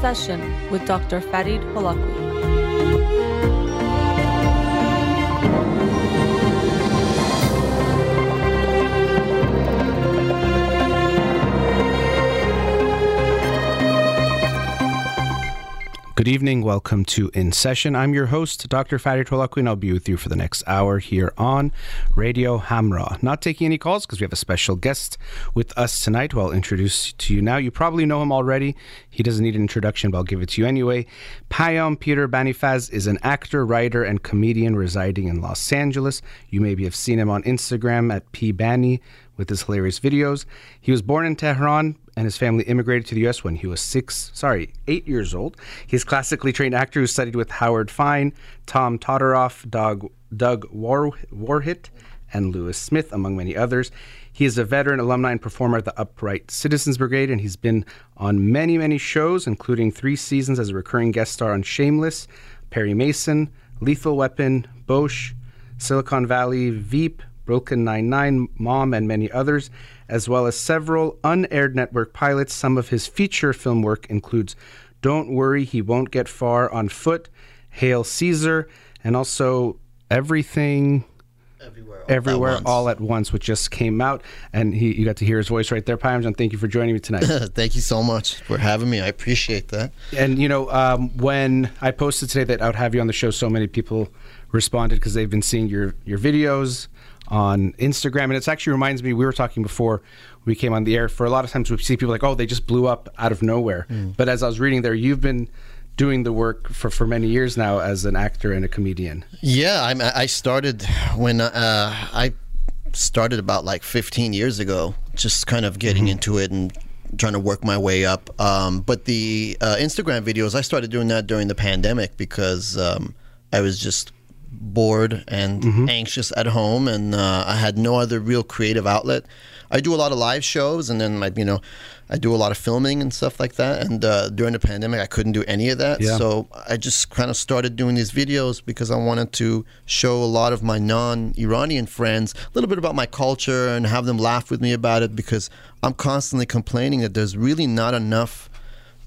Session with Dr. Farid Holakwi. Good evening. Welcome to In Session. I'm your host, Dr. Fadi Holakwi, and I'll be with you for the next hour here on Radio Hamra. Not taking any calls because we have a special guest with us tonight who I'll introduce to you now. You probably know him already. He doesn't need an introduction, but I'll give it to you anyway. Payam Peter Banifaz is an actor, writer, and comedian residing in Los Angeles. You maybe have seen him on Instagram at pbani with his hilarious videos. He was born in Tehran and his family immigrated to the US when he was six, sorry, eight years old. He's a classically trained actor who studied with Howard Fine, Tom Todoroff, Doug, Doug War, Warhit, and Lewis Smith, among many others. He is a veteran alumni and performer at the Upright Citizens Brigade, and he's been on many, many shows, including three seasons as a recurring guest star on Shameless, Perry Mason, Lethal Weapon, Bosch, Silicon Valley, Veep, Brooklyn Nine-Nine, Mom, and many others, as well as several unaired network pilots. Some of his feature film work includes Don't Worry, He Won't Get Far on Foot, Hail Caesar, and also Everything Everywhere. Everywhere at All at Once, which just came out. And he, you got to hear his voice right there. Payamjan, thank you for joining me tonight. Thank you so much for having me. I appreciate that. And you know, um, when I posted today that I would have you on the show, so many people responded because they've been seeing your your videos on Instagram, and it actually reminds me. We were talking before we came on the air. For a lot of times, we see people like, "Oh, they just blew up out of nowhere." But as I was reading there, you've been doing the work for, for many years now as an actor and a comedian. Yeah, I'm, I started when uh, I started about like 15 years ago, just kind of getting into it and trying to work my way up. Um, but the uh, Instagram videos, I started doing that during the pandemic because um, I was just bored and anxious at home, and uh, I had no other real creative outlet. I do a lot of live shows, and then I, you know, I do a lot of filming and stuff like that. And uh, during the pandemic, I couldn't do any of that, Yeah. so I just kind of started doing these videos because I wanted to show a lot of my non-Iranian friends a little bit about my culture and have them laugh with me about it because I'm constantly complaining that there's really not enough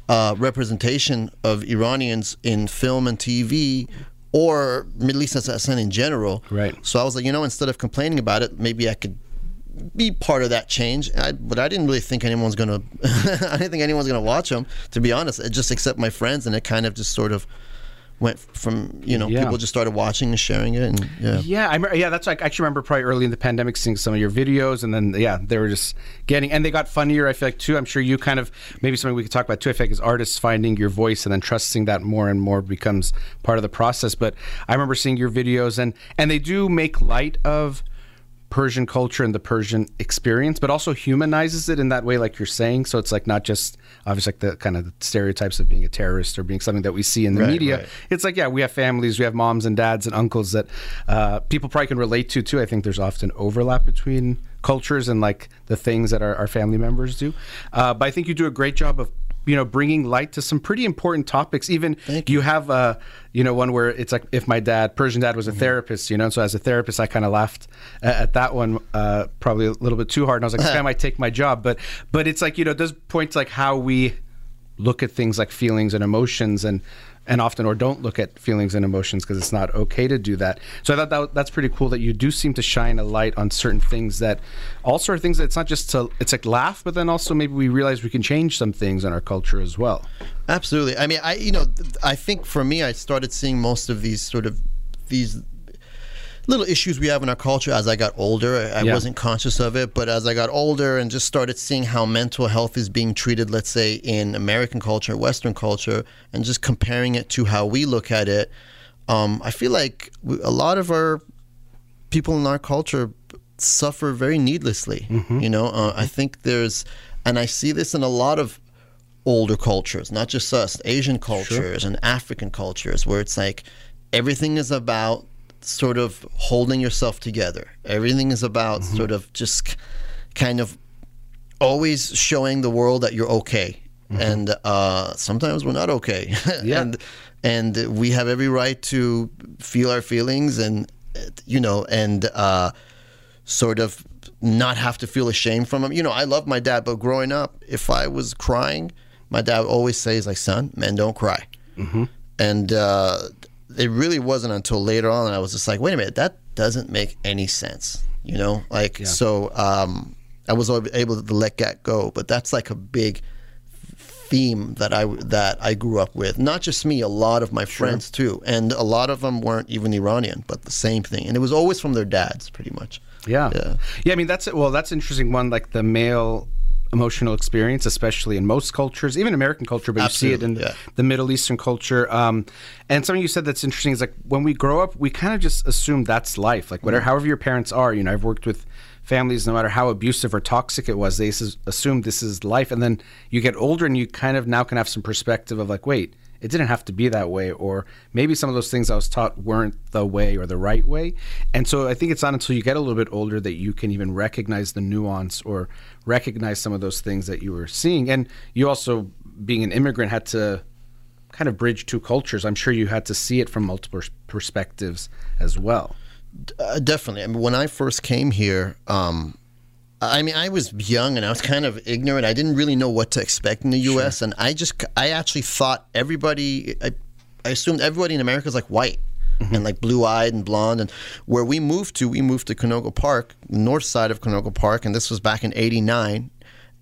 uh, representation of Iranians in film and TV or Middle East and in general. Right. So I was like, you know, instead of complaining about it, maybe I could be part of that change. I, but I didn't really think anyone's gonna. I didn't think anyone's gonna watch them. To be honest, it just except my friends, and it kind of just sort of went from you know Yeah. people just started watching and sharing it, and yeah. Yeah, I remember, yeah, that's like I actually remember probably early in the pandemic seeing some of your videos, and then yeah, they were just getting and they got funnier. I feel like too. I'm sure you kind of maybe something we could talk about too. I feel like as artists finding your voice and then trusting that more and more becomes part of the process. But I remember seeing your videos, and and they do make light of Persian culture and the Persian experience, but also humanizes it in that way, like you're saying. So it's like not just obviously like the kind of stereotypes of being a terrorist or being something that we see in the Right, media. right. It's like yeah, we have families, we have moms and dads and uncles that uh, people probably can relate to too. I think there's often overlap between cultures and like the things that our, our family members do. Uh, but I think you do a great job of you know bringing light to some pretty important topics. Even Thank you have uh, you know one where it's like if my dad Persian dad was Mm-hmm. a therapist, you know. So as a therapist, I kind of laughed at, at that one uh, probably a little bit too hard, and I was like, this guy might take my job. But but it's like you know it does point like how we look at things like feelings and emotions and and often or don't look at feelings and emotions because it's not okay to do that. So I thought that that's pretty cool that you do seem to shine a light on certain things that all sort of things that it's not just to it's like laugh, but then also maybe we realize we can change some things in our culture as well. Absolutely. I mean, I you know, I think for me, I started seeing most of these sort of these little issues we have in our culture as I got older. I, I Yeah. wasn't conscious of it, but as I got older and just started seeing how mental health is being treated, let's say in American culture, Western culture, and just comparing it to how we look at it, um, I feel like a lot of our people in our culture suffer very needlessly. You know, uh, I think there's, and I see this in a lot of older cultures, not just us, Asian cultures and African cultures, where it's like everything is about sort of holding yourself together. Everything is about sort of just kind of always showing the world that you're okay. And uh, sometimes we're not okay. Yeah. and and we have every right to feel our feelings and you know and uh, sort of not have to feel ashamed from him. You know, I love my dad, but growing up, if I was crying, my dad would always says like, son, men don't cry." Mm-hmm. And uh, it really wasn't until later on that I was just like, "Wait a minute, that doesn't make any sense." You know, like so. Um, I was able to let that go, but that's like a big theme that I that I grew up with. Not just me, a lot of my sure. friends too, and a lot of them weren't even Iranian, but the same thing, and it was always from their dads, pretty much. Yeah, yeah. yeah I mean, that's well, that's interesting one. Like the male emotional experience, especially in most cultures, even American culture, but Absolutely, you see it in yeah. the Middle Eastern culture. Um, and something you said that's interesting is like when we grow up, we kind of just assume that's life. Like whatever, mm-hmm. however your parents are. You know, I've worked with families, no matter how abusive or toxic it was, they assume this is life. And then you get older and you kind of now can have some perspective of like, wait, it didn't have to be that way, or maybe some of those things I was taught weren't the way or the right way. And so I think it's not until you get a little bit older that you can even recognize the nuance or recognize some of those things that you were seeing. And you also, being an immigrant, had to kind of bridge two cultures. I'm sure you had to see it from multiple perspectives as well. Uh, definitely. I mean, when I first came here, um, I mean, I was young and I was kind of ignorant. I didn't really know what to expect in the U.S. Sure. And I just, I actually thought everybody, I, I assumed everybody in America is like white mm-hmm. and like blue eyed and blonde. And where we moved to, we moved to Canoga Park, north side of Canoga Park. And this was back in 89.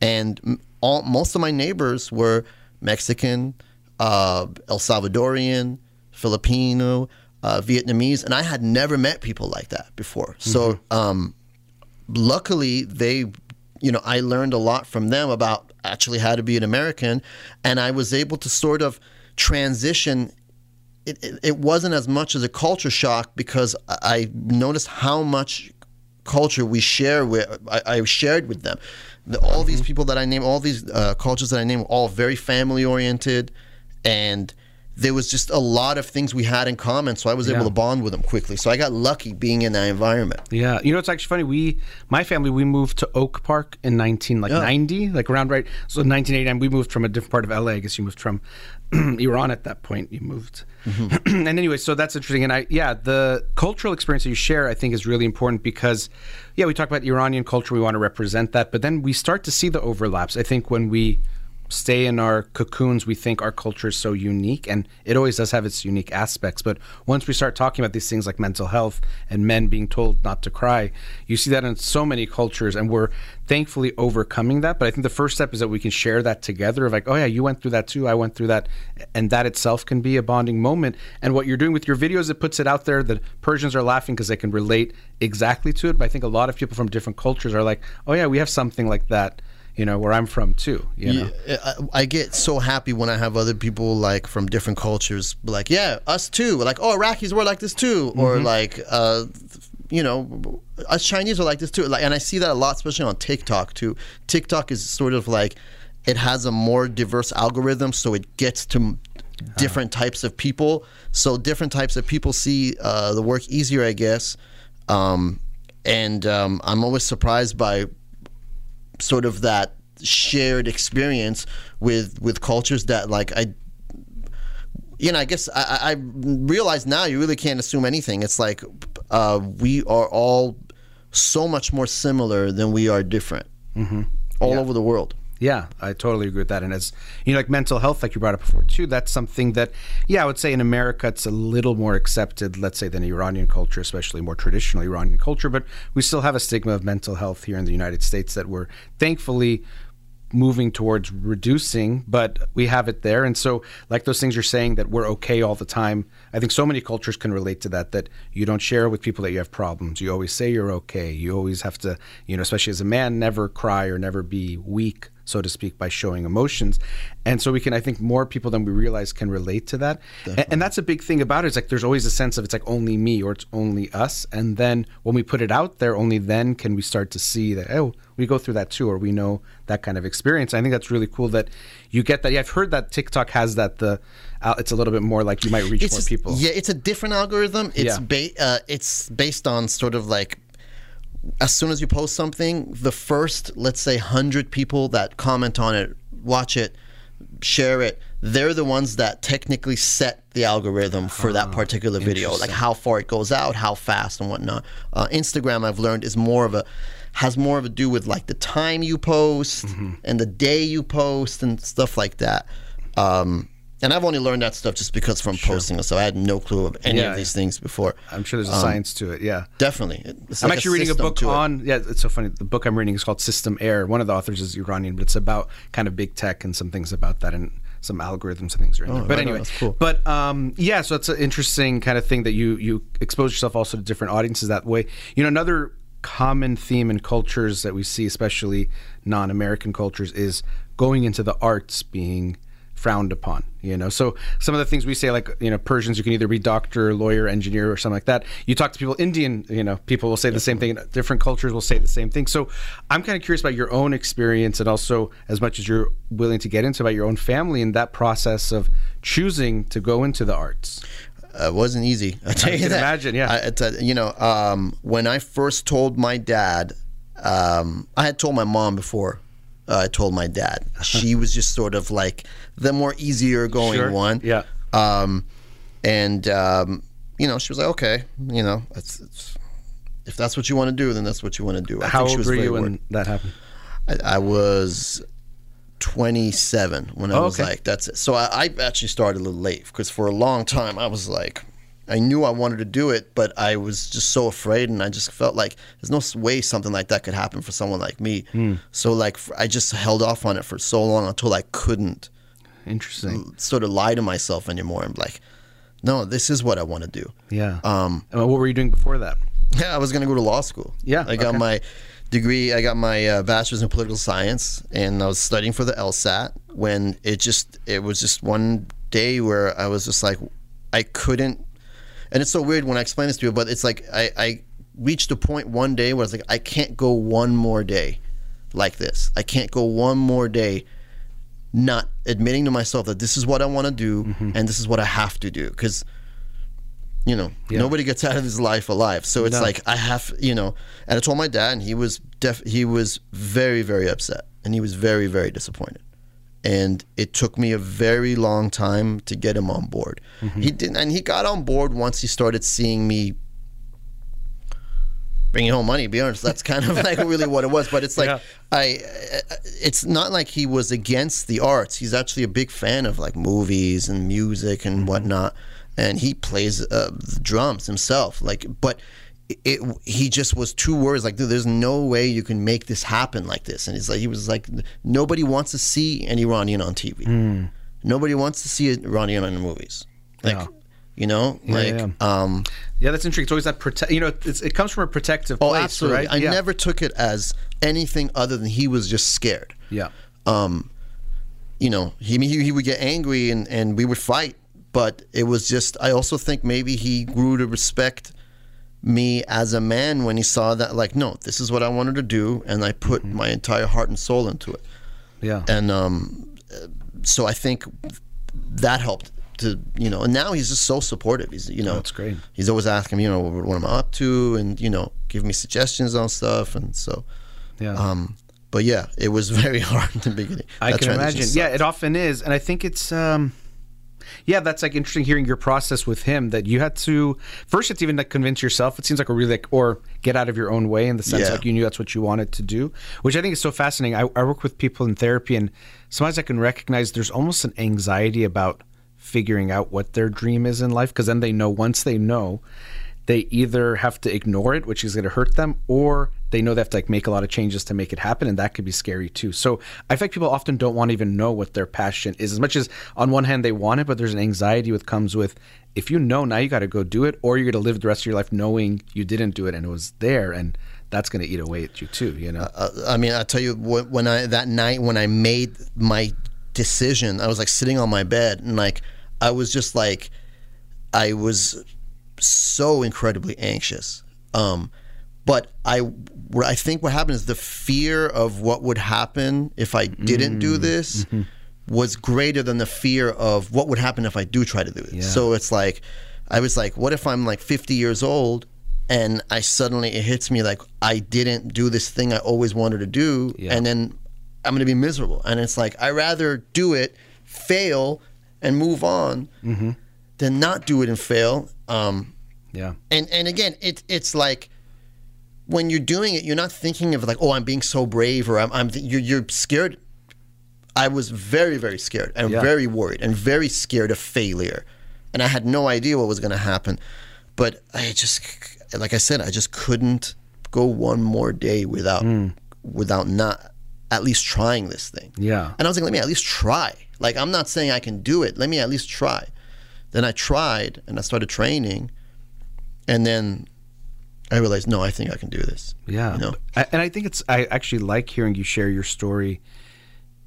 And all, most of my neighbors were Mexican, uh, El Salvadorian, Filipino, uh, Vietnamese, and I had never met people like that before. Mm-hmm. So, um, luckily, they, you know, I learned a lot from them about actually how to be an American, and I was able to sort of transition. It, it, it wasn't as much as a culture shock because I noticed how much culture we share with. I, I shared with them. The, all mm-hmm. these people that I name, all these uh, cultures that I name, all very family oriented, and there was just a lot of things we had in common, so I was yeah. able to bond with them quickly. So I got lucky being in that environment. Yeah, you know, it's actually funny. We, my family, we moved to Oak Park in nineteen like yeah. ninety, like around right. So nineteen eighty nine, we moved from a different part of LA. I guess you moved from Iran at that point. You moved, mm-hmm. and anyway, so that's interesting. And I, yeah, the cultural experience that you share, I think, is really important because, yeah, we talk about Iranian culture. We want to represent that, but then we start to see the overlaps. I think when we stay in our cocoons, we think our culture is so unique, and it always does have its unique aspects. But once we start talking about these things like mental health and men being told not to cry, you see that in so many cultures, and we're thankfully overcoming that. But I think the first step is that we can share that together of like, oh, yeah, you went through that too, I went through that. And that itself can be a bonding moment. And what you're doing with your videos, it puts it out there. The Persians are laughing because they can relate exactly to it. But I think a lot of people from different cultures are like, oh, yeah, we have something like that you know, where I'm from too. You know? Yeah, I, get so happy when I have other people like from different cultures, like, yeah, us too. Like, oh, Iraqis were like this too, mm-hmm. or like, uh, you know, us Chinese are like this too. Like, and I see that a lot, especially on TikTok too. TikTok is sort of like, it has a more diverse algorithm, so it gets to different uh-huh. types of people. So different types of people see uh, the work easier, I guess. Um, and um, I'm always surprised by sort of that shared experience with with cultures that like I you know I guess I, I realize now you really can't assume anything it's like uh, we are all so much more similar than we are different mm-hmm. all yeah. over the world yeah, I totally agree with that. And as you know, like mental health, like you brought up before too, that's something that, yeah, I would say in America it's a little more accepted, let's say, than Iranian culture, especially more traditional Iranian culture. But we still have a stigma of mental health here in the United States that we're thankfully moving towards reducing, but we have it there. And so, like those things you're saying that we're okay all the time, I think so many cultures can relate to that, that you don't share with people that you have problems. You always say you're okay. You always have to, you know, especially as a man, never cry or never be weak so to speak, by showing emotions. And so we can, I think, more people than we realize can relate to that. And, and, that's a big thing about it. it. Is like there's always a sense of it's like only me or it's only us. And then when we put it out there, only then can we start to see that oh, we go through that too, or we know that kind of experience. I think that's really cool that you get that. Yeah, I've heard that TikTok has that. The uh, it's a little bit more like you might reach it's more people. Yeah, it's a different algorithm. It's yeah. ba- uh, it's based on sort of like as soon as you post something, the first, let's say, 100 people that comment on it, watch it, share it, they're the ones that technically set the algorithm for that ah, particular video, like how far it goes out, how fast, and whatnot. Uh, Instagram, I've learned, is more of a has more of a do with like the time you post and the day you post and stuff like that. Um, and I've only learned that stuff just because from posting, so I had no clue of any Yeah. of these things before. I'm sure there's a Um, science to it. Yeah. Definitely, It's I'm like actually reading a book to it. on. Yeah, it's so funny. The book I'm reading is called System Error. One of the authors is Iranian, but it's about kind of big tech and some things about that and some algorithms and things are in there. But right on, anyway, that's cool. but um, yeah, so it's an interesting kind of thing that you you expose yourself also to different audiences that way. You know, another common theme in cultures that we see, especially non-American cultures, is going into the arts being frowned upon you know? So some of the things we say like you know persians you can either be doctor lawyer engineer or something like that. You talk to people indian you know people will say the same thing different cultures will say the same thing. So i'm kind of curious about your own experience and also as much as you're willing to get into about your own family and that process of choosing to go into the arts Uh, it wasn't easy. I tell you can that. imagine, yeah. I, it's a- you know, um, when I first told my dad, um, I had told my mom before. Uh, I told my dad. She was just sort of like the more easier going Sure, one. yeah. Um, and um, you know, she was like, okay, you know, it's, it's, if that's what you want to do, then that's what you want to do. I how think she old was were very you when that happened I, I was 27 when I Oh, was okay. like, that's it. So I, I actually started a little late because for a long time I was like, I knew I wanted to do it, but I was just so afraid, and I just felt like there's no way something like that could happen for someone like me. Hmm. So like, I just held off on it for so long until I couldn't interesting sort of lie to myself anymore. I'm like, no, this is what I want to do. yeah Um, and what were you doing before that yeah, I was going to go to law school. Yeah, I got okay. my degree. I got my uh, bachelor's in political science, and I was studying for the LSAT. When it just, it was just one day where I was just like, I couldn't. And it's so weird when I explain this to you, but it's like I, I reached a point one day where I was like, I can't go one more day like this. I can't go one more day not admitting to myself that this is what I want to do Mm-hmm. and this is what I have to do because you know Yeah. nobody gets out of this life alive so it's No. like I have you know and I told my dad and he was def- he was very very upset and he was very very disappointed and it took me a very long time to get him on board Mm-hmm. he didn't and he got on board once he started seeing me bringing home money. To be honest, that's kind of like really what it was. But it's like Yeah. I, it's not like he was against the arts. He's actually a big fan of like movies and music and whatnot, and he plays uh, the drums himself. Like, but. It, he just was two words like dude, there's no way you can make this happen like this and he's like he was like nobody wants to see an Iranian on TV nobody wants to see an Iranian in the movies like Yeah. you know like yeah. um yeah that's interesting it's always that protect you know it's, it comes from a protective Oh, place absolutely. right I yeah. never took it as anything other than he was just scared. yeah Um, you know, he he, he would get angry and, and we would fight, but it was just. I also think maybe he grew to respect me as a man when he saw that, like, no, this is what I wanted to do, and I put Mm-hmm. my entire heart and soul into it. yeah And um, so I think that helped to you know. And now he's just so supportive. He's you know, That's great. He's always asking me, you know, what, what am I up to, and you know, give me suggestions on stuff, and so. yeah Um, but yeah, it was very hard in the beginning. I That can imagine. Yeah, it often is, and I think it's. um yeah, that's like interesting hearing your process with him. That you had to first, to even like convince yourself. It seems like a really like, or get out of your own way in the sense Yeah. like you knew that's what you wanted to do, which I think is so fascinating. I, I work with people in therapy, and sometimes I can recognize there's almost an anxiety about figuring out what their dream is in life because then they know once they know they either have to ignore it, which is going to hurt them, or they know they have to like make a lot of changes to make it happen, and that could be scary too. So I think people often don't want to even know what their passion is. As much as on one hand they want it, but there's an anxiety that comes with if you know now you got to go do it, or you're going to live the rest of your life knowing you didn't do it and it was there, and that's going to eat away at you too. You know? Uh, I mean, I tell you, when I that night when I made my decision, I was like sitting on my bed and like I was just like, I was so incredibly anxious. Um, but I, I think what happened is the fear of what would happen if I didn't do mm. this mm-hmm. was greater than the fear of what would happen if I do try to do it. So it's like, I was like, what if I'm like 50 years old and I suddenly it hits me like I didn't do this thing I always wanted to do, Yeah. and then I'm gonna be miserable. And it's like I rather do it, fail, and move on, mm-hmm. than not do it and fail. Um, yeah. and and again, it it's like when you're doing it, you're not thinking of like, oh, I'm being so brave, or I'm, I'm you're, you're scared. I was very, very scared and Yeah. very worried and very scared of failure, and I had no idea what was going to happen. But I just, like I said, I just couldn't go one more day without, hmm. without not at least trying this thing. Yeah. And I was like, let me at least try. Like, I'm not saying I can do it. Let me at least try. Then I tried and I started training. And then I realized, no, I think I can do this. Yeah. You know? And I think it's, I actually like hearing you share your story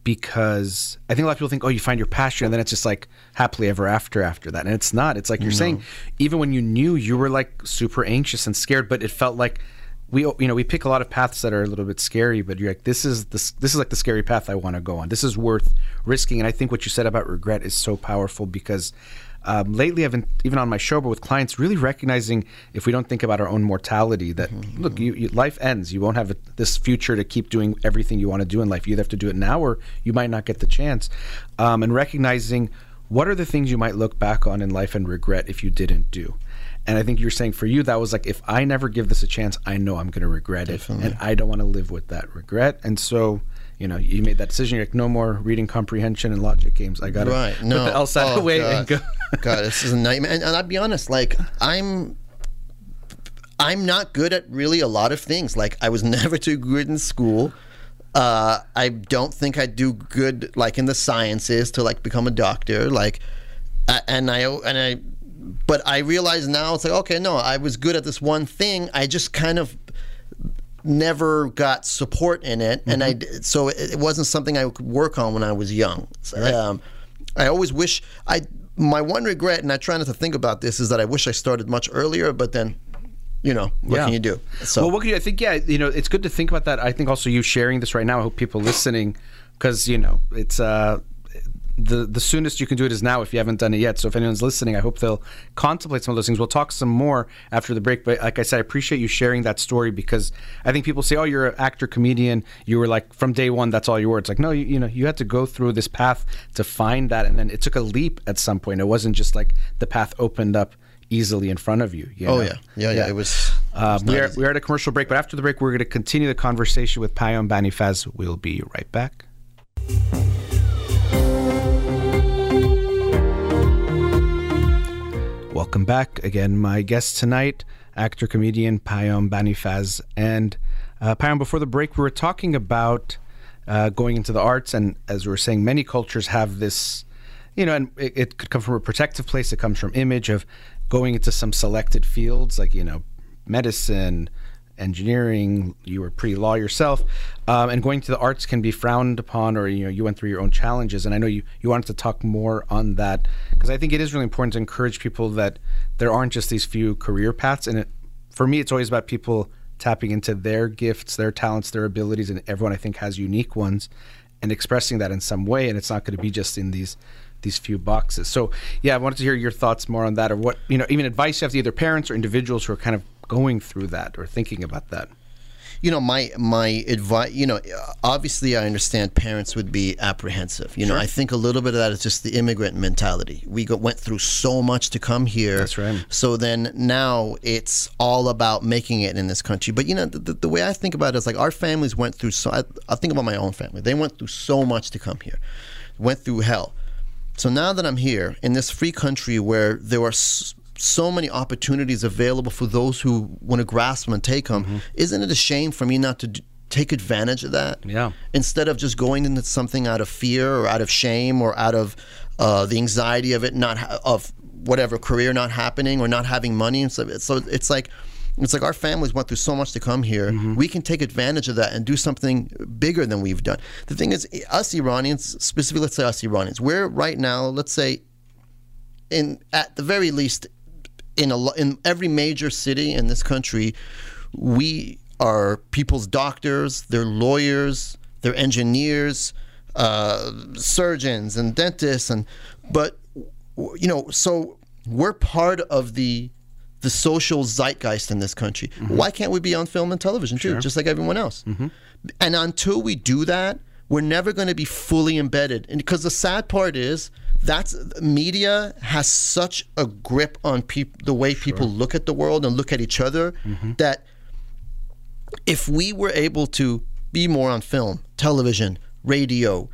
because I think a lot of people think, oh, you find your passion and then it's just like happily ever after after that. And it's not. It's like you're saying, even when you knew you were like super anxious and scared, but it felt like we, you know, we pick a lot of paths that are a little bit scary, but you're like, this is this, this is like the scary path I want to go on. This is worth risking. And I think what you said about regret is so powerful because um, lately I've been even on my show, but with clients, really recognizing if we don't think about our own mortality, that look, you, you, life ends. You won't have this future to keep doing everything you want to do in life. You either have to do it now, or you might not get the chance. Um, and recognizing what are the things you might look back on in life and regret if you didn't do. And I think you're saying for you that was like if I never give this a chance, I know I'm going to regret it, and I don't want to live with that regret. And so. You know, you made that decision. You're like, no more reading comprehension and logic games. I got to Right. put No. the LSAT Oh, away God. and go. God, this is a nightmare. And, and I'll be honest, like, I'm. I'm not good at really a lot of things. Like I was never too good in school. Uh, I don't think I do good like in the sciences to like become a doctor. Like, and I and I, but I realize now it's like okay, no, I was good at this one thing. I just kind of never got support in it, and I so it, wasn't something I could work on when I was young. So, Um, I always wish I. My one regret, and I try not to think about this, is that I wish I started much earlier. But then, you know, what Yeah. can you do? So well, what can you, I think, yeah, you know, it's good to think about that. I think also you sharing this right now. I hope people listening, because you know, it's uh, the the soonest you can do it is now if you haven't done it yet. So if anyone's listening, I hope they'll contemplate some of those things. We'll talk some more after the break. But like I said, I appreciate you sharing that story because I think people say, "Oh, you're an actor, comedian. You were like from day one. That's all you were." It's like, no, you, you know, you had to go through this path to find that, and then it took a leap at some point. It wasn't just like the path opened up easily in front of you. you Oh know? yeah, yeah, yeah. It was. Um, we, are, easy. we are at a commercial break, but after the break, we're going to continue the conversation with Payam Banifaz. We'll be right back. Welcome back. Again, my guest tonight, actor comedian Payam Banifaz. And uh, Payam, before the break, we were talking about uh, going into the arts. And as we were saying, many cultures have this, you know, and it, it could come from a protective place, it comes from image of going into some selected fields like, you know, medicine, engineering, you were pre-law yourself, um, and going to the arts can be frowned upon, or you know, you went through your own challenges. And I know you you wanted to talk more on that because I think it is really important to encourage people that there aren't just these few career paths. And it, for me, it's always about people tapping into their gifts, their talents, their abilities, and everyone I think has unique ones, and expressing that in some way. And it's not going to be just in these these few boxes. So yeah, I wanted to hear your thoughts more on that, or what you know, even advice you have to either parents or individuals who are kind of going through that or thinking about that. you know my my advice you know obviously i understand parents would be apprehensive. You know i think a little bit of that is just the immigrant mentality. We go, went through so much to come here. That's right. so then now it's all about making it in this country. But you know the, the, the way i think about it is like our families went through so I, I think about my own family. They went through so much to come here. Went through hell. So now that i'm here in this free country where there are s- so many opportunities available for those who want to grasp them and take them. Mm-hmm. Isn't it a shame for me not to d- take advantage of that? Yeah. Instead of just going into something out of fear or out of shame or out of uh, the anxiety of it not ha- of whatever career not happening or not having money and so so it's like it's like our families went through so much to come here. Mm-hmm. We can take advantage of that and do something bigger than we've done. The thing is, us Iranians, specifically, let's say us Iranians, we're right now, let's say, in at the very least, in a in every major city in this country, we are people's doctors, they're lawyers, they're engineers, uh, surgeons, and dentists, and but you know, so we're part of the the social zeitgeist in this country. Why can't we be on film and television too, just like everyone else? And until we do that, we're never going to be fully embedded. And because the sad part is that's media has such a grip on peop- the way people look at the world and look at each other mm-hmm. that if we were able to be more on film, television, radio,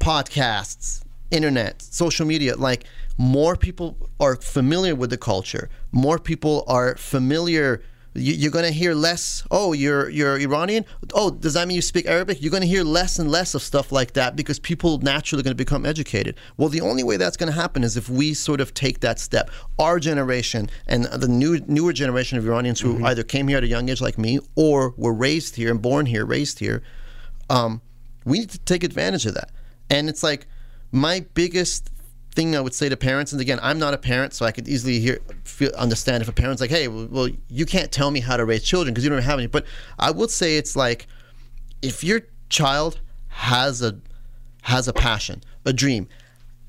podcasts, internet, social media, like more people are familiar with the culture. More people are familiar. You, are going to hear less. Oh, you're you're Iranian. Oh, does that mean you speak Arabic? You're going to hear less and less of stuff like that because people naturally going to become educated. Well, the only way that's going to happen is if we sort of take that step. Our generation and the new newer generation of Iranians who mm-hmm. either came here at a young age like me or were raised here and born here, raised here. Um, we need to take advantage of that. And it's like my biggest thing I would say to parents, and again, I'm not a parent, so I could easily hear, feel, understand if a parent's like, "Hey, well, you can't tell me how to raise children because you don't have any." But I would say it's like, if your child has a has a passion, a dream,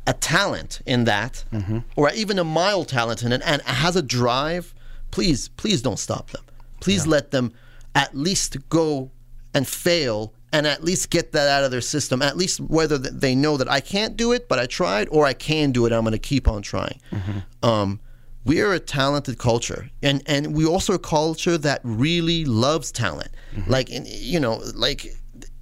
a talent in that, mm-hmm. or even a mild talent in it, and has a drive, please, please don't stop them. Please yeah. let them at least go and fail and at least get that out of their system. At least whether they know that I can't do it, but I tried, or I can do it. I'm going to keep on trying. Mm-hmm. Um, we are a talented culture, and and we also a culture that really loves talent. Mm-hmm. Like in, you know, like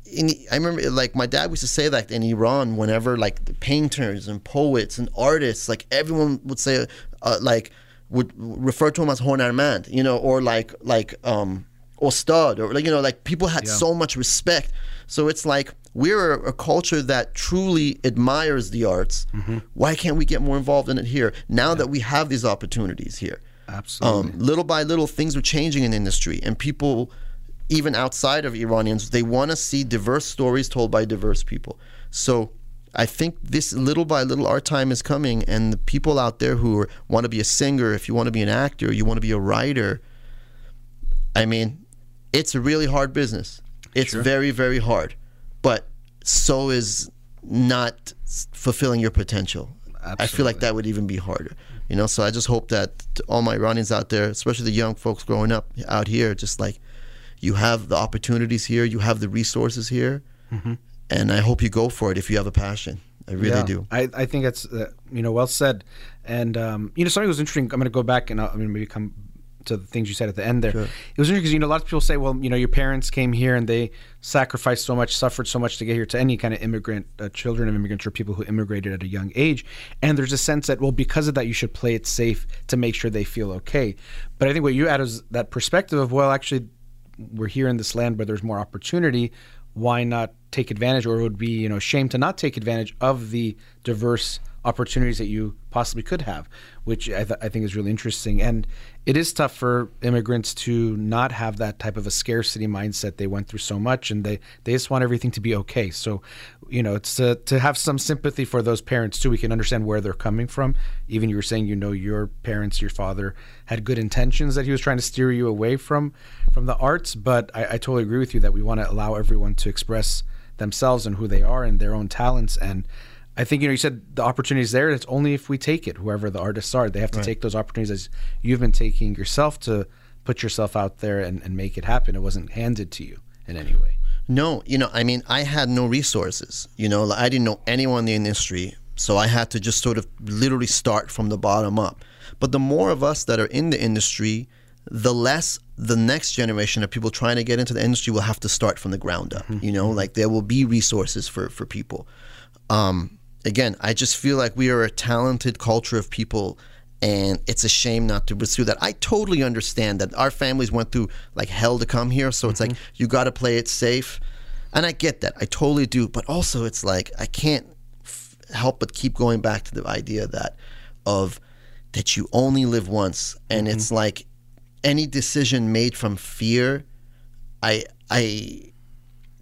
in, I remember like my dad used to say that in Iran, whenever like the painters and poets and artists, like everyone would say, uh, like would refer to him as Honarmand, you know, or like like um Ostad or like you know like people had yeah. so much respect so it's like we're a, a, culture that truly admires the arts mm-hmm. why can't we get more involved in it here now yeah. that we have these opportunities here absolutely um, little by little things are changing in the industry and people even outside of iranians they want to see diverse stories told by diverse people so I think this little by little, our time is coming, and the people out there who want to be a singer, if you want to be an actor, you want to be a writer. I mean, it's a really hard business. It's sure. very, very hard. But so is not fulfilling your potential. Absolutely. I feel like that would even be harder. You know, so I just hope that all my Iranians out there, especially the young folks growing up out here, just like you have the opportunities here, you have the resources here, mm-hmm. and I hope you go for it if you have a passion. I really yeah, do. I, I think that's uh, you know well said, and um, you know something was interesting. I'm going to go back and I'm going to maybe come to the things you said at the end there. Sure. It was interesting because you know a lot of people say, well, you know, your parents came here and they sacrificed so much, suffered so much to get here. To any kind of immigrant, uh, children of immigrants or people who immigrated at a young age, and there's a sense that well, because of that, you should play it safe to make sure they feel okay. But I think what you add is that perspective of well, actually, we're here in this land where there's more opportunity. Why not take advantage, or it would be you know shame to not take advantage of the diverse opportunities that you possibly could have, which I, th- I, think is really interesting. And it is tough for immigrants to not have that type of a scarcity mindset. They went through so much, and they they just want everything to be okay. So, you know, it's to to have some sympathy for those parents too. We can understand where they're coming from. Even you were saying, you know, your parents, your father had good intentions that he was trying to steer you away from from the arts. But I, I totally agree with you that we want to allow everyone to express themselves and who they are and their own talents and I think you know you said the opportunity is there. It's only if we take it. Whoever the artists are, they have to right. take those opportunities as you've been taking yourself to put yourself out there and, and make it happen. It wasn't handed to you in any way. No, you know, I mean, I had no resources. You know, I didn't know anyone in the industry, so I had to just sort of literally start from the bottom up. But the more of us that are in the industry, the less the next generation of people trying to get into the industry will have to start from the ground up. Mm-hmm. You know, like there will be resources for for people. Um, again, I just feel like we are a talented culture of people and it's a shame not to pursue that. I totally understand that our families went through like hell to come here, so it's mm-hmm. like you got to play it safe. And I get that. I totally do, but also it's like I can't f- help but keep going back to the idea that of that you only live once and mm-hmm. it's like any decision made from fear I I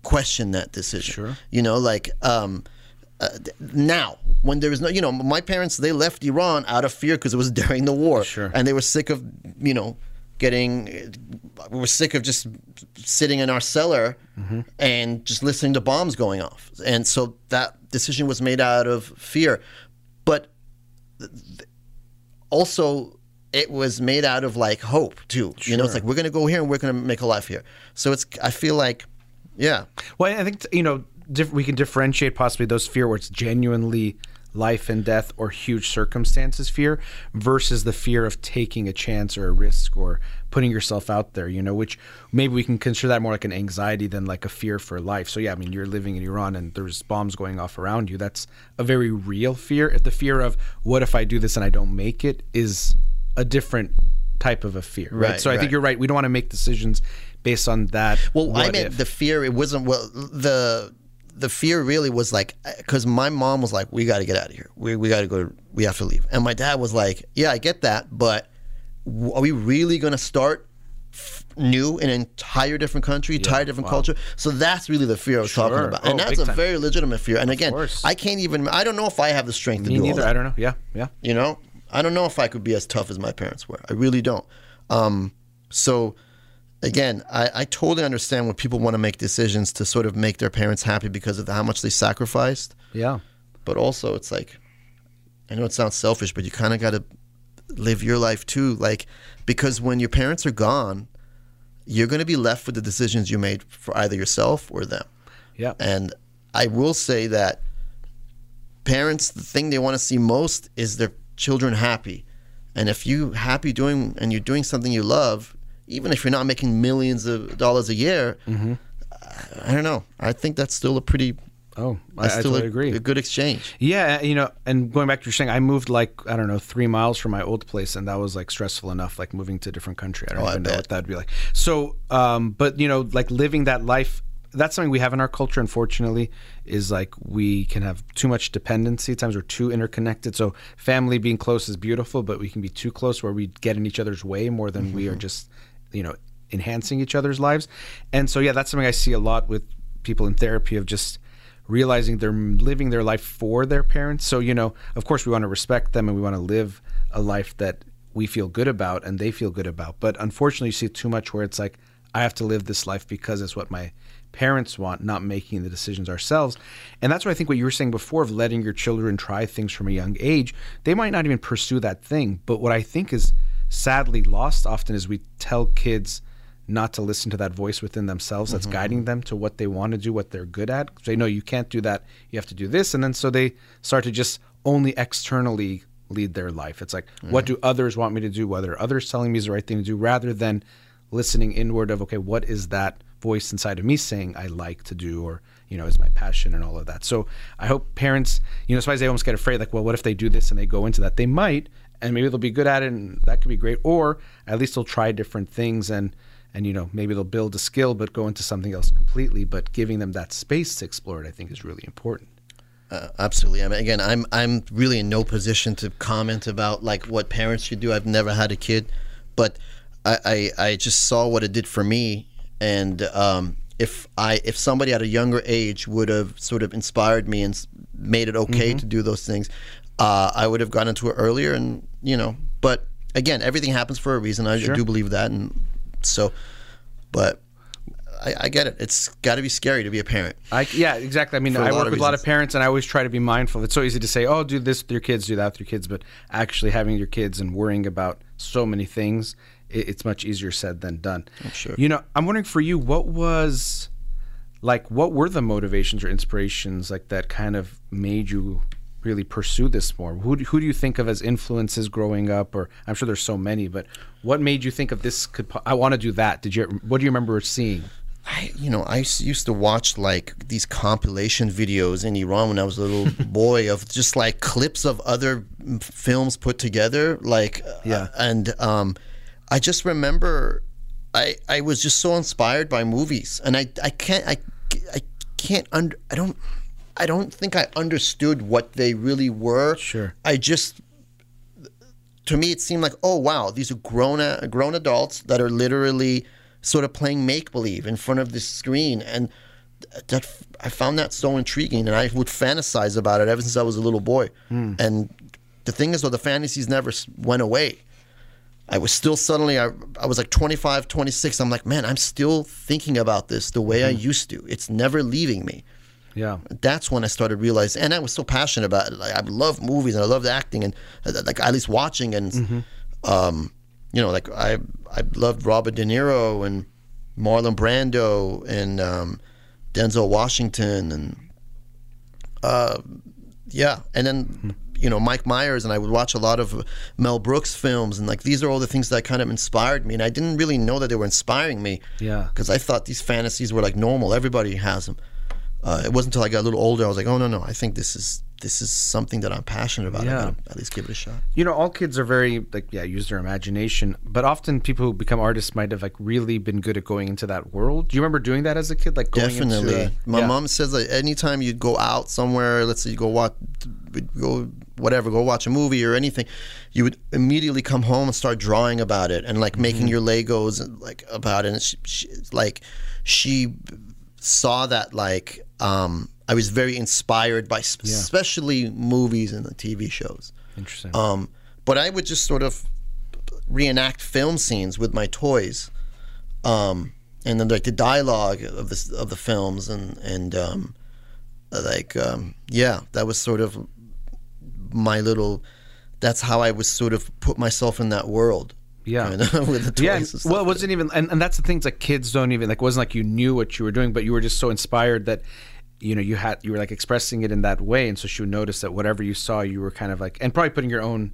question that decision. Sure. You know, like um uh, now when there is no you know my parents they left iran out of fear because it was during the war sure. and they were sick of you know getting we were sick of just sitting in our cellar mm-hmm. and just listening to bombs going off and so that decision was made out of fear but also it was made out of like hope too sure. you know it's like we're going to go here and we're going to make a life here so it's i feel like yeah well i think you know diff- we can differentiate possibly those fear where it's genuinely life and death or huge circumstances fear versus the fear of taking a chance or a risk or putting yourself out there, you know, which maybe we can consider that more like an anxiety than like a fear for life. So yeah, I mean, you're living in Iran and there's bombs going off around you. That's a very real fear. If the fear of what if I do this and I don't make it is a different type of a fear, right? Right, so I right. think you're right. We don't want to make decisions based on that. Well, I meant if. the fear. It wasn't well. The the fear really was like because my mom was like, "We got to get out of here. We we got to go. We have to leave." And my dad was like, "Yeah, I get that, but w- are we really going to start?" f- New in an entire different country, entire different culture. So that's really the fear I was talking Sure. about, Oh, and that's a time. very legitimate fear. And again. I can't even. I don't know if I have the strength to Me do all neither. that. I don't know. Yeah, yeah. You know, I don't know if I could be as tough as my parents were. I really don't. Um, so, again, I, I totally understand when people want to make decisions to sort of make their parents happy because of how much they sacrificed. Yeah. But also, it's like, I know it sounds selfish, but you kind of got to live your life too. Like, because when your parents are gone, you're going to be left with the decisions you made for either yourself or them. Yeah. And I will say that parents, the thing they want to see most is their children happy. And if you happy doing and you're doing something you love, even if you're not making millions of dollars a year, Mm-hmm. I, I don't know. I think that's still a pretty, Oh, I, I still totally a, agree. a good exchange. Yeah, you know, and going back to your saying, I moved like I don't know three miles from my old place, and that was like stressful enough. Like moving to a different country, I don't Oh, I even know what that'd be like. So, um, but you know, like living that life, that's something we have in our culture. Unfortunately, is like we can have too much dependency. At times we're too interconnected. So, family being close is beautiful, but we can be too close where we get in each other's way more than we are just, you know, enhancing each other's lives. And so, yeah, that's something I see a lot with people in therapy of just realizing they're living their life for their parents. So, you know, of course, we want to respect them and we want to live a life that we feel good about and they feel good about. But unfortunately, you see too much where it's like, I have to live this life because it's what my parents want, not making the decisions ourselves. And that's what I think what you were saying before of letting your children try things from a young age. They might not even pursue that thing. But what I think is sadly lost often is we tell kids, not to listen to that voice within themselves that's mm-hmm. guiding them to what they want to do, what they're good at. Say, no, you can't do that. You have to do this. And then so they start to just only externally lead their life. It's like, what mm-hmm. do others want me to do? Whether others telling me is the right thing to do, rather than listening inward of, okay, what is that voice inside of me saying I like to do or, you know, is my passion and all of that. So I hope parents, you know, sometimes they almost get afraid, like, well, what if they do this and they go into that? They might, and maybe they'll be good at it and that could be great. Or at least they'll try different things and, and you know maybe they'll build a skill but go into something else completely but giving them that space to explore it i think is really important Uh, absolutely. I mean, again, I'm I'm really in no position to comment about like what parents should do. I've never had a kid, but I I, I just saw what it did for me, and um, if I if somebody at a younger age would have sort of inspired me and made it okay to do those things, uh, I would have gotten into it earlier, and you know. But again, everything happens for a reason. I do believe that, and so, but. I, I get it. It's got to be scary to be a parent. I, yeah exactly i mean i work with a lot of parents and i always try to be mindful it's so easy to say oh do this with your kids do that with your kids but actually having your kids and worrying about so many things it, it's much easier said than done oh, sure. you know i'm wondering for you what was like what were the motivations or inspirations like that kind of made you really pursue this more? Who do, who do you think of as influences growing up? Or i'm sure there's so many but what made you think of this could i want to do that. Did you what do you remember seeing? I, you know, I used to watch like these compilation videos in Iran when I was a little boy of just like clips of other films put together, like, Yeah. uh, and um, I just remember, I I was just so inspired by movies, and I I can't I I can't under I don't I don't think I understood what they really were. Sure. I just to me it seemed like oh wow these are grown grown adults that are literally sort of playing make believe in front of this screen. And that I found that so intriguing and I would fantasize about it ever since I was a little boy. Hmm. And the thing is though the fantasies never went away. I was still suddenly I, I was like 25 26 I'm like man I'm still thinking about this the way I hmm. used to. It's never leaving me yeah that's when I started realizing, and I was so passionate about it. Like I love movies and I loved acting and uh, like at least watching and, um, you know, like I I loved Robert De Niro and Marlon Brando and um, Denzel Washington and, uh, yeah, and then you know Mike Myers, and I would watch a lot of Mel Brooks films, and like these are all the things that kind of inspired me. And I didn't really know that they were inspiring me. Yeah. Because I thought these fantasies were like normal. Everybody has them. Uh, it wasn't until I got a little older I was like, oh no no, I think this is this is something that I'm passionate about. Yeah. I gotta at least give it a shot. You know, all kids are very like yeah, use their imagination, but often people who become artists might have like really been good at going into that world. Do you remember doing that as a kid, like going Definitely. My yeah. mom says that anytime you go out somewhere, let's say you go watch, go whatever, go watch a movie or anything, you would immediately come home and start drawing about it and like making your Legos and like about it. And she, she like she saw that like um, I was very inspired by sp- especially movies and the TV shows. Interesting. Um, but I would just sort of reenact film scenes with my toys, um, and then like the dialogue of the of the films, and and um, like um, yeah, that was sort of my little. That's how I was sort of put myself in that world. Yeah. with the toys. yeah, and and- stuff well, it wasn't even, and, and that's the things like kids don't even like. It wasn't like you knew what you were doing, but you were just so inspired that, you know, you had you were like expressing it in that way, and so she would notice that whatever you saw, you were kind of like, and probably putting your own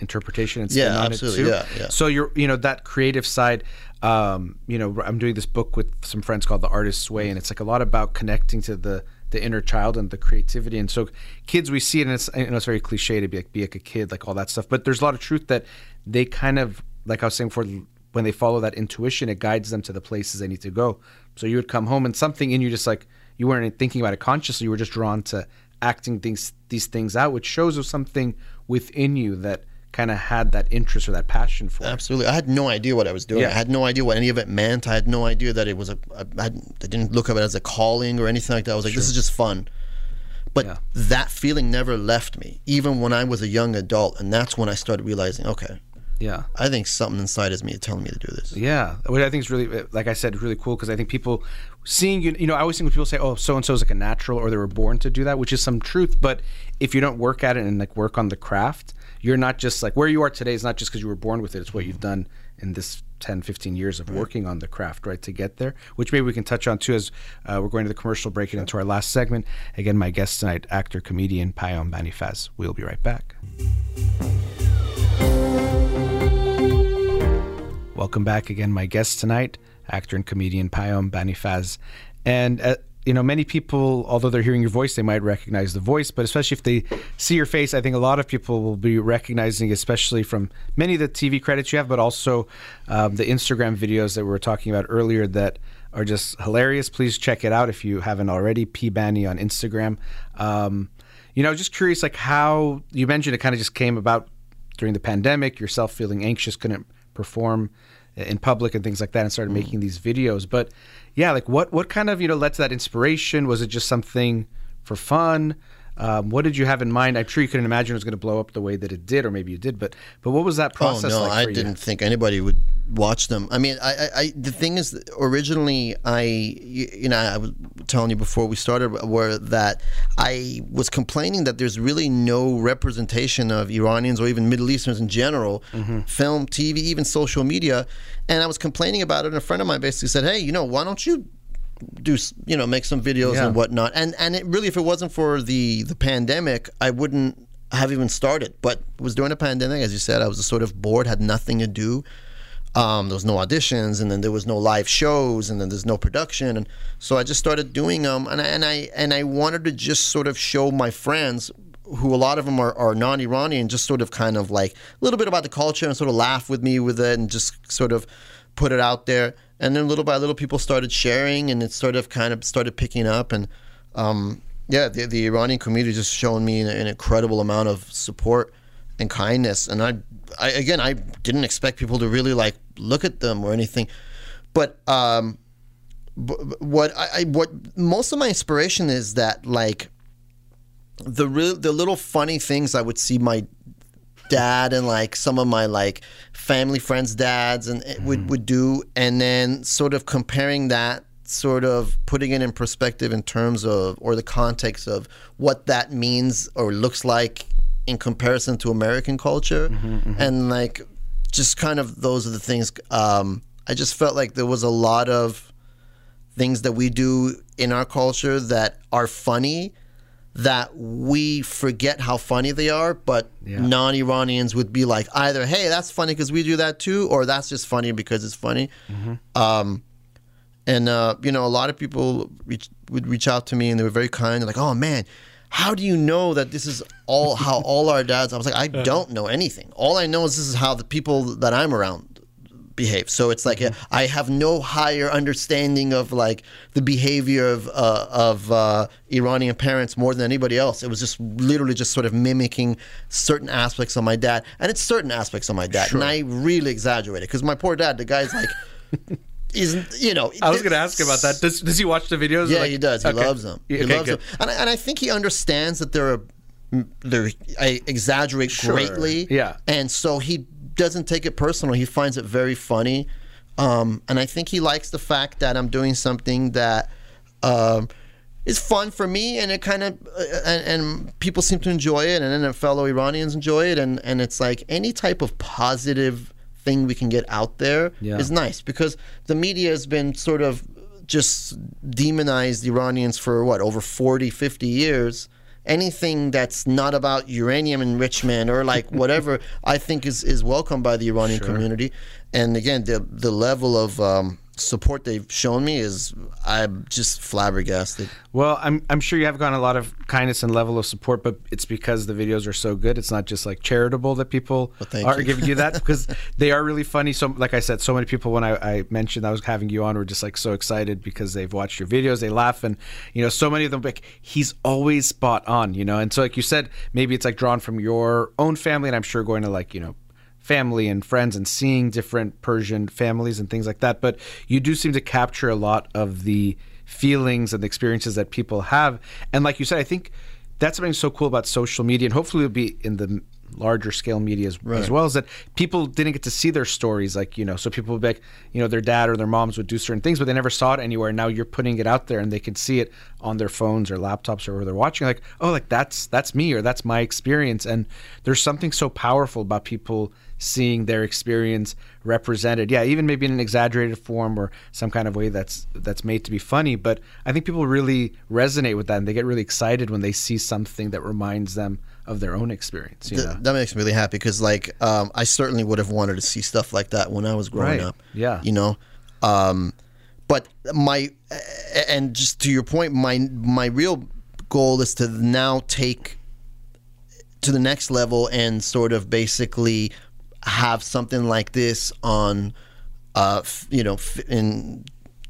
interpretation and Yeah, absolutely, yeah, yeah. So you're, you know, that creative side. Um, you know, I'm doing this book with some friends called The Artist's Way, and it's like a lot about connecting to the the inner child and the creativity. And so, kids, we see it, and it's you know, it's very cliche to be like be like a kid, like all that stuff. But there's a lot of truth that they kind of, like I was saying before, when they follow that intuition, it guides them to the places they need to go. So you would come home, and something in you just like you weren't thinking about it consciously. You were just drawn to acting things these things out, which shows of something within you that kind of had that interest or that passion for. it. Absolutely. I had no idea what I was doing. Yeah. I had no idea what any of it meant. I had no idea that it was a. I, I didn't look at it as a calling or anything like that. I was like, this is just fun. But Yeah. that feeling never left me, even when I was a young adult. And that's when I started realizing, okay, Yeah. I think something inside is me telling me to do this. Yeah, what I think is really, like I said, really cool because I think people seeing you, you know, I always think when people say, "Oh, so and so is like a natural," or they were born to do that, which is some truth. But if you don't work at it and like work on the craft, you're not just like where you are today is not just because you were born with it. It's what you've done in this 10, 15 years of working on the craft, right, to get there. Which maybe we can touch on too as uh, we're going to the commercial break and into our last segment. Again, my guest tonight, actor comedian Payam Banifaz. We'll be right back. Welcome back again, my guest tonight, actor and comedian Payam Banifaz. And, uh, you know, many people, although they're hearing your voice, they might recognize the voice, but especially if they see your face, I think a lot of people will be recognizing, especially from many of the TV credits you have, but also um, the Instagram videos that we were talking about earlier that are just hilarious. Please check it out if you haven't already. P Banny on Instagram. Um, you know, just curious, like how you mentioned it kind of just came about during the pandemic, yourself feeling anxious, couldn't perform in public and things like that, and started making these videos. But yeah, like what what kind of you know led to that inspiration? Was it just something for fun? Um, what did you have in mind? I'm sure you couldn't imagine it was going to blow up the way that it did, or maybe you did. But but what was that process oh no, like I didn't think anybody would watch them. I mean, I, I, I the thing is, originally, I, you know, I was telling you before we started, were that I was complaining that there's really no representation of Iranians or even Middle Easterners in general, Mm-hmm. film, TV, even social media, and I was complaining about it. And a friend of mine basically said, "Hey, you know, why don't you?" do you know make some videos Yeah. and whatnot and and it really if it wasn't for the the pandemic i wouldn't have even started but it was during the pandemic as you said i was sort of bored had nothing to do um, there was no auditions and then there was no live shows and then there's no production. And so i just started doing them and I, and I and i wanted to just sort of show my friends who a lot of them are, are non-iranian just sort of kind of like a little bit about the culture and sort of laugh with me with it and just sort of put it out there. And then little by little people started sharing and it sort of kind of started picking up. And um, yeah the, the iranian community just showing me an, an incredible amount of support and kindness. And I, I again i didn't expect people to really like look at them or anything. But um b- what I, I what most of my inspiration is that like the real the little funny things i would see my dad and like some of my like family friends dads and it would would do. And then sort of comparing that sort of putting it in perspective in terms of or the context of what that means or looks like in comparison to American culture and like just kind of those are the things um I just felt like there was a lot of things that we do in our culture that are funny that we forget how funny they are, but Yeah. non-Iranians would be like either, "Hey, that's funny because we do that too," or "That's just funny because it's funny." Um, and uh, you know, a lot of people reach, would reach out to me, and they were very kind. They're like, "Oh man, how do you know that this is all how all our dads?" I was like, "I don't know anything. All I know is this is how the people that I'm around behave. So it's like uh, I have no higher understanding of like the behavior of uh, of uh, Iranian parents more than anybody else. It was just literally just sort of mimicking certain aspects of my dad, and it's certain aspects of my dad, and I really exaggerate it because my poor dad, the guy's like. Isn't you know? I was going to ask about that. Does, does he watch the videos? Yeah, Like- he does. He Okay. loves them. He Okay, loves good. them, and I, and I think he understands that they're a, they're I exaggerate greatly. Yeah. and so he doesn't take it personal. He finds it very funny, um, and I think he likes the fact that I'm doing something that. Um, is fun for me, and it kind of uh, and, and people seem to enjoy it, and then fellow Iranians enjoy it, and and it's like any type of positive thing we can get out there is Yeah. nice because the media has been sort of just demonized Iranians for what over 40 50 years. Anything that's not about uranium enrichment or like whatever I think is is welcome by the Iranian community. And again the the level of um, support they've shown me is I'm just flabbergasted Well, I'm I'm sure you have gotten a lot of kindness and level of support, but it's because the videos are so good. It's not just like charitable that people thank are you. giving you that because they are really funny. So, like I said, so many people when I, I mentioned I was having you on were just like so excited because they've watched your videos, they laugh, and you know, so many of them like he's always spot on, you know. And so, like you said, maybe it's like drawn from your own family, and I'm sure going to like you know family and friends and seeing different Persian families and things like that. But you do seem to capture a lot of the feelings and the experiences that people have. And like you said, I think that's something so cool about social media, and hopefully it'll be in the larger scale media as, as well is that people didn't get to see their stories like you know so people would be like you know their dad or their moms would do certain things but they never saw it anywhere now you're putting it out there and they can see it on their phones or laptops or where they're watching like oh like that's that's me or that's my experience and there's something so powerful about people seeing their experience represented yeah even maybe in an exaggerated form or some kind of way that's that's made to be funny but i think people really resonate with that and they get really excited when they see something that reminds them of their own experience you Th- know that makes me really happy because like um, I certainly would have wanted to see stuff like that when I was growing Right. up. Yeah. you know. Um, but my and just to your point, my my real goal is to now take to the next level and sort of basically have something like this on, uh, f- you know, f- in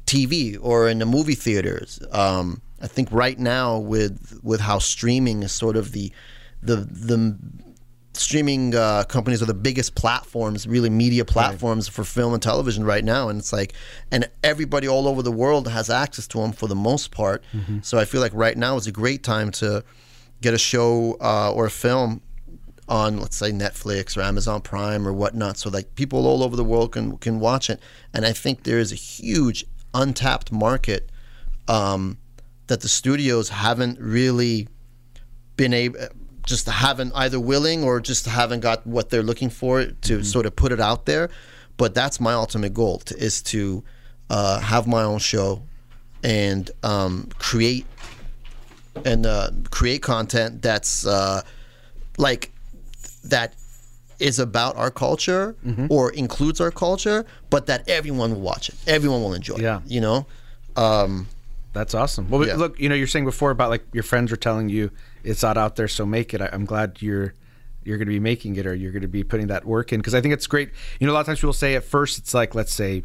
TV or in the movie theaters. Um, I think right now with with how streaming is sort of the the the streaming uh, companies are the biggest platforms, really media platforms for film and television right now, and it's like, and everybody all over the world has access to them for the most part. So I feel like right now is a great time to get a show uh, or a film on, let's say, Netflix or Amazon Prime or whatnot, so like people all over the world can can watch it. And I think there is a huge untapped market um, that the studios haven't really been able just haven't either willing or just haven't got what they're looking for to sort of put it out there but that's my ultimate goal to, is to uh, have my own show and um, create and uh, create content that's uh, like that is about our culture or includes our culture but that everyone will watch it everyone will enjoy Yeah. it you know um, That's awesome. Well, Yeah. look, you know, you're saying before about like your friends are telling you it's not out there, so make it. I, I'm glad you're you're going to be making it or you're going to be putting that work in because I think it's great. You know, a lot of times people say at first it's like let's say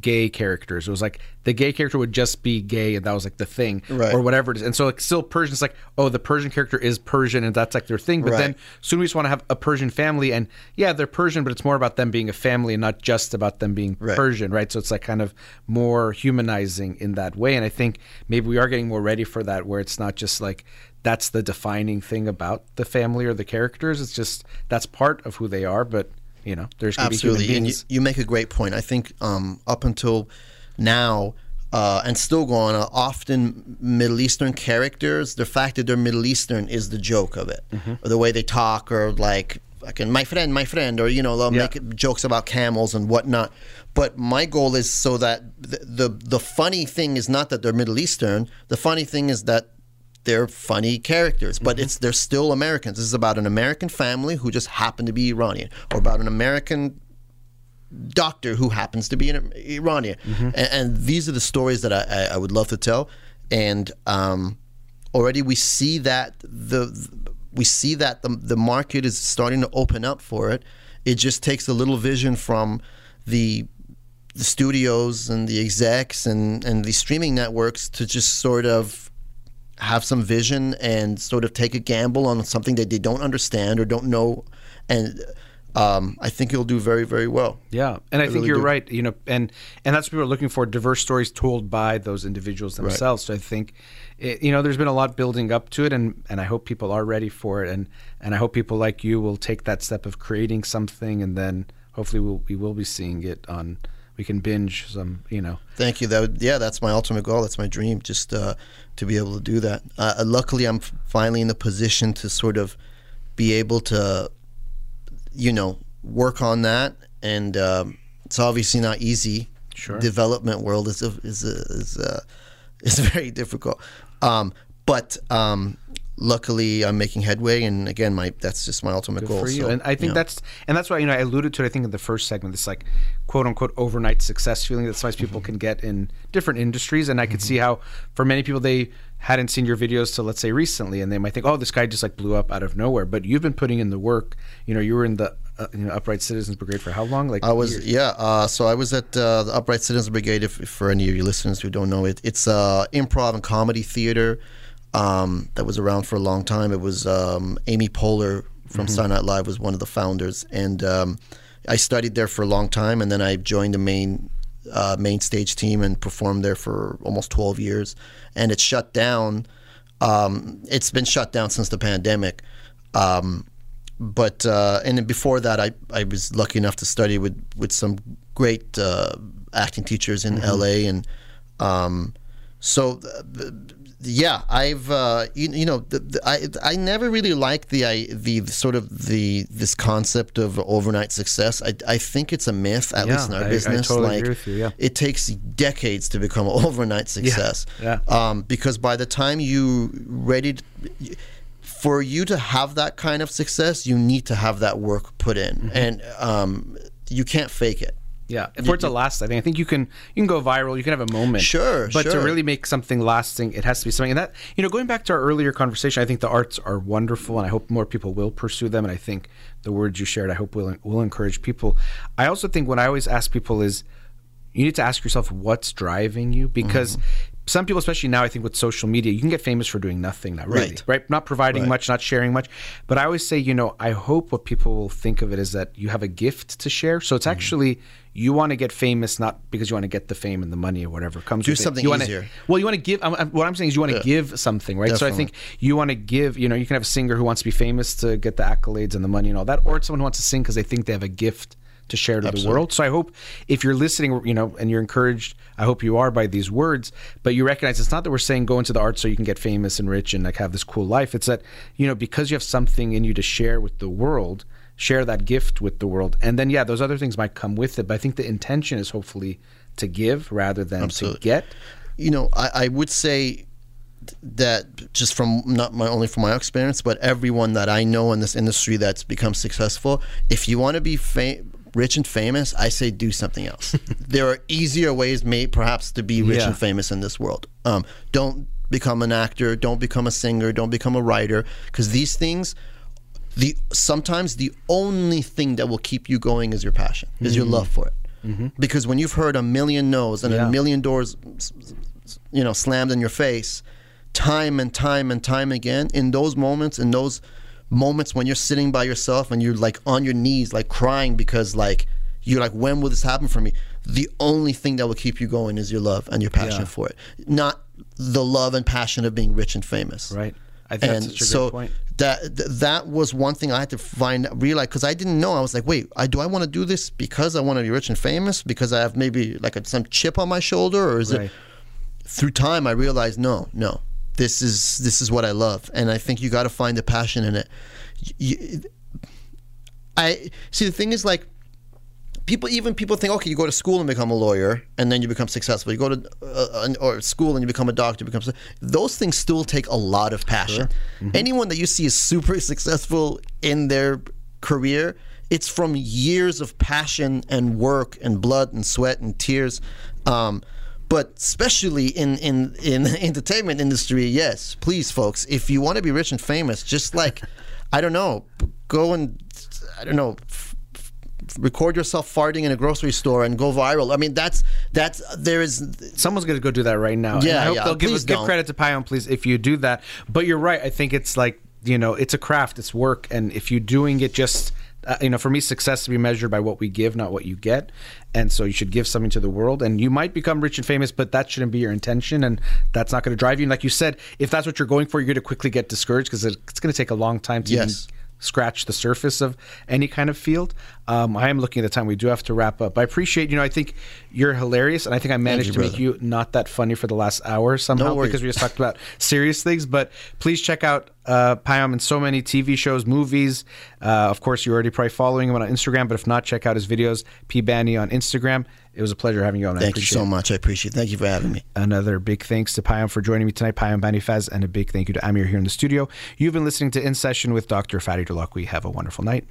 gay characters. It was like the gay character would just be gay and that was like the thing Right. or whatever it is. And so like still Persian it's like, oh, the Persian character is Persian and that's like their thing. But Right. then soon we just want to have a Persian family and yeah, they're Persian, but it's more about them being a family and not just about them being Right. Persian, right? So it's like kind of more humanizing in that way. And I think maybe we are getting more ready for that where it's not just like that's the defining thing about the family or the characters. It's just that's part of who they are, but you know, there's gonna Absolutely, be and you, you make a great point. I think um, up until now, uh, and still going, uh, often Middle Eastern characters, the fact that they're Middle Eastern is the joke of it, Mm-hmm. or the way they talk, or like, fucking my friend, my friend, or you know, they'll Yeah. make jokes about camels and whatnot. But my goal is so that the, the the funny thing is not that they're Middle Eastern. The funny thing is that they're funny characters, but it's they're still Americans. This is about an American family who just happen to be Iranian, or about an American doctor who happens to be an Iranian. And, and these are the stories that I, I, I would love to tell. And um, already we see that the we see that the the market is starting to open up for it. It just takes a little vision from the the studios and the execs and, and the streaming networks to just sort of have some vision and sort of take a gamble on something that they don't understand or don't know and um, I think you'll do very, very well. Yeah, and I, think really you're do. right. You know, and and that's what we're looking for: diverse stories told by those individuals themselves. So I think, it, you know, there's been a lot building up to it, and and I hope people are ready for it, and and I hope people like you will take that step of creating something, and then hopefully we'll, we will be seeing it on. We can binge some, you know. Thank you. That would, yeah, that's my ultimate goal. That's my dream, just uh, to be able to do that. Uh, luckily, I'm finally in the position to sort of be able to, you know, work on that. And um, it's obviously not easy. Sure. Development world is a, is a, is a, is very difficult. Um, but um, luckily, I'm making headway. And again, my that's just my ultimate Good goal. for you. So, and I think know. that's and that's why you know I alluded to it. I think in the first segment, this like quote unquote overnight success feeling that sometimes people Mm-hmm. can get in different industries, and I could see how for many people they hadn't seen your videos till let's say recently, and they might think, oh, this guy just like blew up out of nowhere. But you've been putting in the work. You know, you were in the uh, you know Upright Citizens Brigade for how long? Like I was years? yeah. Uh, so I was at uh, the Upright Citizens Brigade. If, if for any of your listeners who don't know it, it's uh, improv and comedy theater um, that was around for a long time. It was um, Amy Poehler from Saturday Night Live was one of the founders, and um, I studied there for a long time, and then I joined the main uh, main stage team and performed there for almost 12 years, and it shut down. Um, it's been shut down since the pandemic. Um, but uh, and then before that, I, I was lucky enough to study with with some great uh, acting teachers in LA, and um, so yeah, I've uh, you, you know the, the, I I never really liked the I, the sort of the this concept of overnight success. I, I think it's a myth, at Yeah, least in our I- I business. totally like agree with you, yeah. it takes decades to become an overnight success. yeah. Um, because by the time you ready. To, for you to have that kind of success, you need to have that work put in, Mm-hmm. and um, you can't fake it. Yeah, for it to last, I think I think you can you can go viral. You can have a moment, Sure, But to really make something lasting, it has to be something. And that you know, going back to our earlier conversation, I think the arts are wonderful, and I hope more people will pursue them. And I think the words you shared, I hope will will encourage people. I also think what I always ask people is, you need to ask yourself what's driving you because. Some people, especially now, I think with social media, you can get famous for doing nothing not really, Right. right? Not providing Right. much, not sharing much. But I always say, you know, I hope what people will think of it is that you have a gift to share. So Mm-hmm. it's actually you want to get famous, not because you want to get the fame and the money or whatever comes Do with it. something you wanna, easier. Well, you want to give. I'm, what I'm saying is you want to give something, right? So I think you want to give. You know, you can have a singer who wants to be famous to get the accolades and the money and all that, or it's someone who wants to sing because they think they have a gift to share to the world. So I hope if you're listening, you know, and you're encouraged, I hope you are by these words, but you recognize it's not that we're saying go into the arts so you can get famous and rich and like have this cool life. It's that, you know, because you have something in you to share with the world, share that gift with the world. And then yeah, those other things might come with it, but I think the intention is hopefully to give rather than Absolutely. to get. You know, I, I would say that just from not my only from my experience, but everyone that I know in this industry that's become successful, if you want to be fa- rich and famous, I say do something else. there are easier ways, may perhaps, to be rich Yeah. and famous in this world. Um, don't become an actor. Don't become a singer. Don't become a writer, because these things. The sometimes the only thing that will keep you going is your passion, is your love for it. Mm-hmm. Because when you've heard a million no's and Yeah. a million doors you know slammed in your face time and time and time again in those moments in those moments when you're sitting by yourself and you're like on your knees like crying because like you're like when will this happen for me the only thing that will keep you going is your love and your passion Yeah. for it not the love and passion of being rich and famous Right. I think and that's such a so point. That that was one thing I had to find realize because I didn't know. I was like, wait, I, do I want to do this because I want to be rich and famous? Because I have maybe like a, some chip on my shoulder, or is Right. it? Through time, I realized no, no, this is this is what I love, and I think you got to find the passion in it. I see. The thing is, like, people even people think okay you go to school and become a lawyer and then you become successful. You go to uh, or school and you become a doctor become those things still take a lot of passion. Anyone that you see is super successful in their career it's from years of passion and work and blood and sweat and tears. Um, but especially in, in in the entertainment industry yes please folks if you want to be rich and famous just like i don't know go and i don't know record yourself farting in a grocery store and go viral i mean that's that's there is Someone's going to go do that right now. and Yeah, I hope yeah, they'll give, please give credit to Payam, please, if you do that. But you're right. I think it's like, you know, it's a craft, it's work. And if you're doing it just, uh, you know, for me, success to be measured by what we give, not what you get. And so you should give something to the world. And you might become rich and famous, but that shouldn't be your intention. And that's not going to drive you. And like you said, if that's what you're going for, you're going to quickly get discouraged because it's going to take a long time to Yes. Scratch the surface of any kind of field. Um, I am looking at the time. We do have to wrap up. I appreciate, you know, I think you're hilarious, and I think I managed you, to make you not that funny for the last hour somehow because we just talked about serious things. But please check out uh, Payam in so many TV shows, movies. Uh, of course, you're already probably following him on Instagram, but if not, check out his videos. P Banny on Instagram. It was a pleasure having you on. I thank you so much i appreciate it thank you for having me Another big thanks to Payam for joining me tonight, Payam Banifaz, and a big thank you to Amir here in the studio. You've been listening to In Session with Dr. Fadi Dolakwi. Have a wonderful night.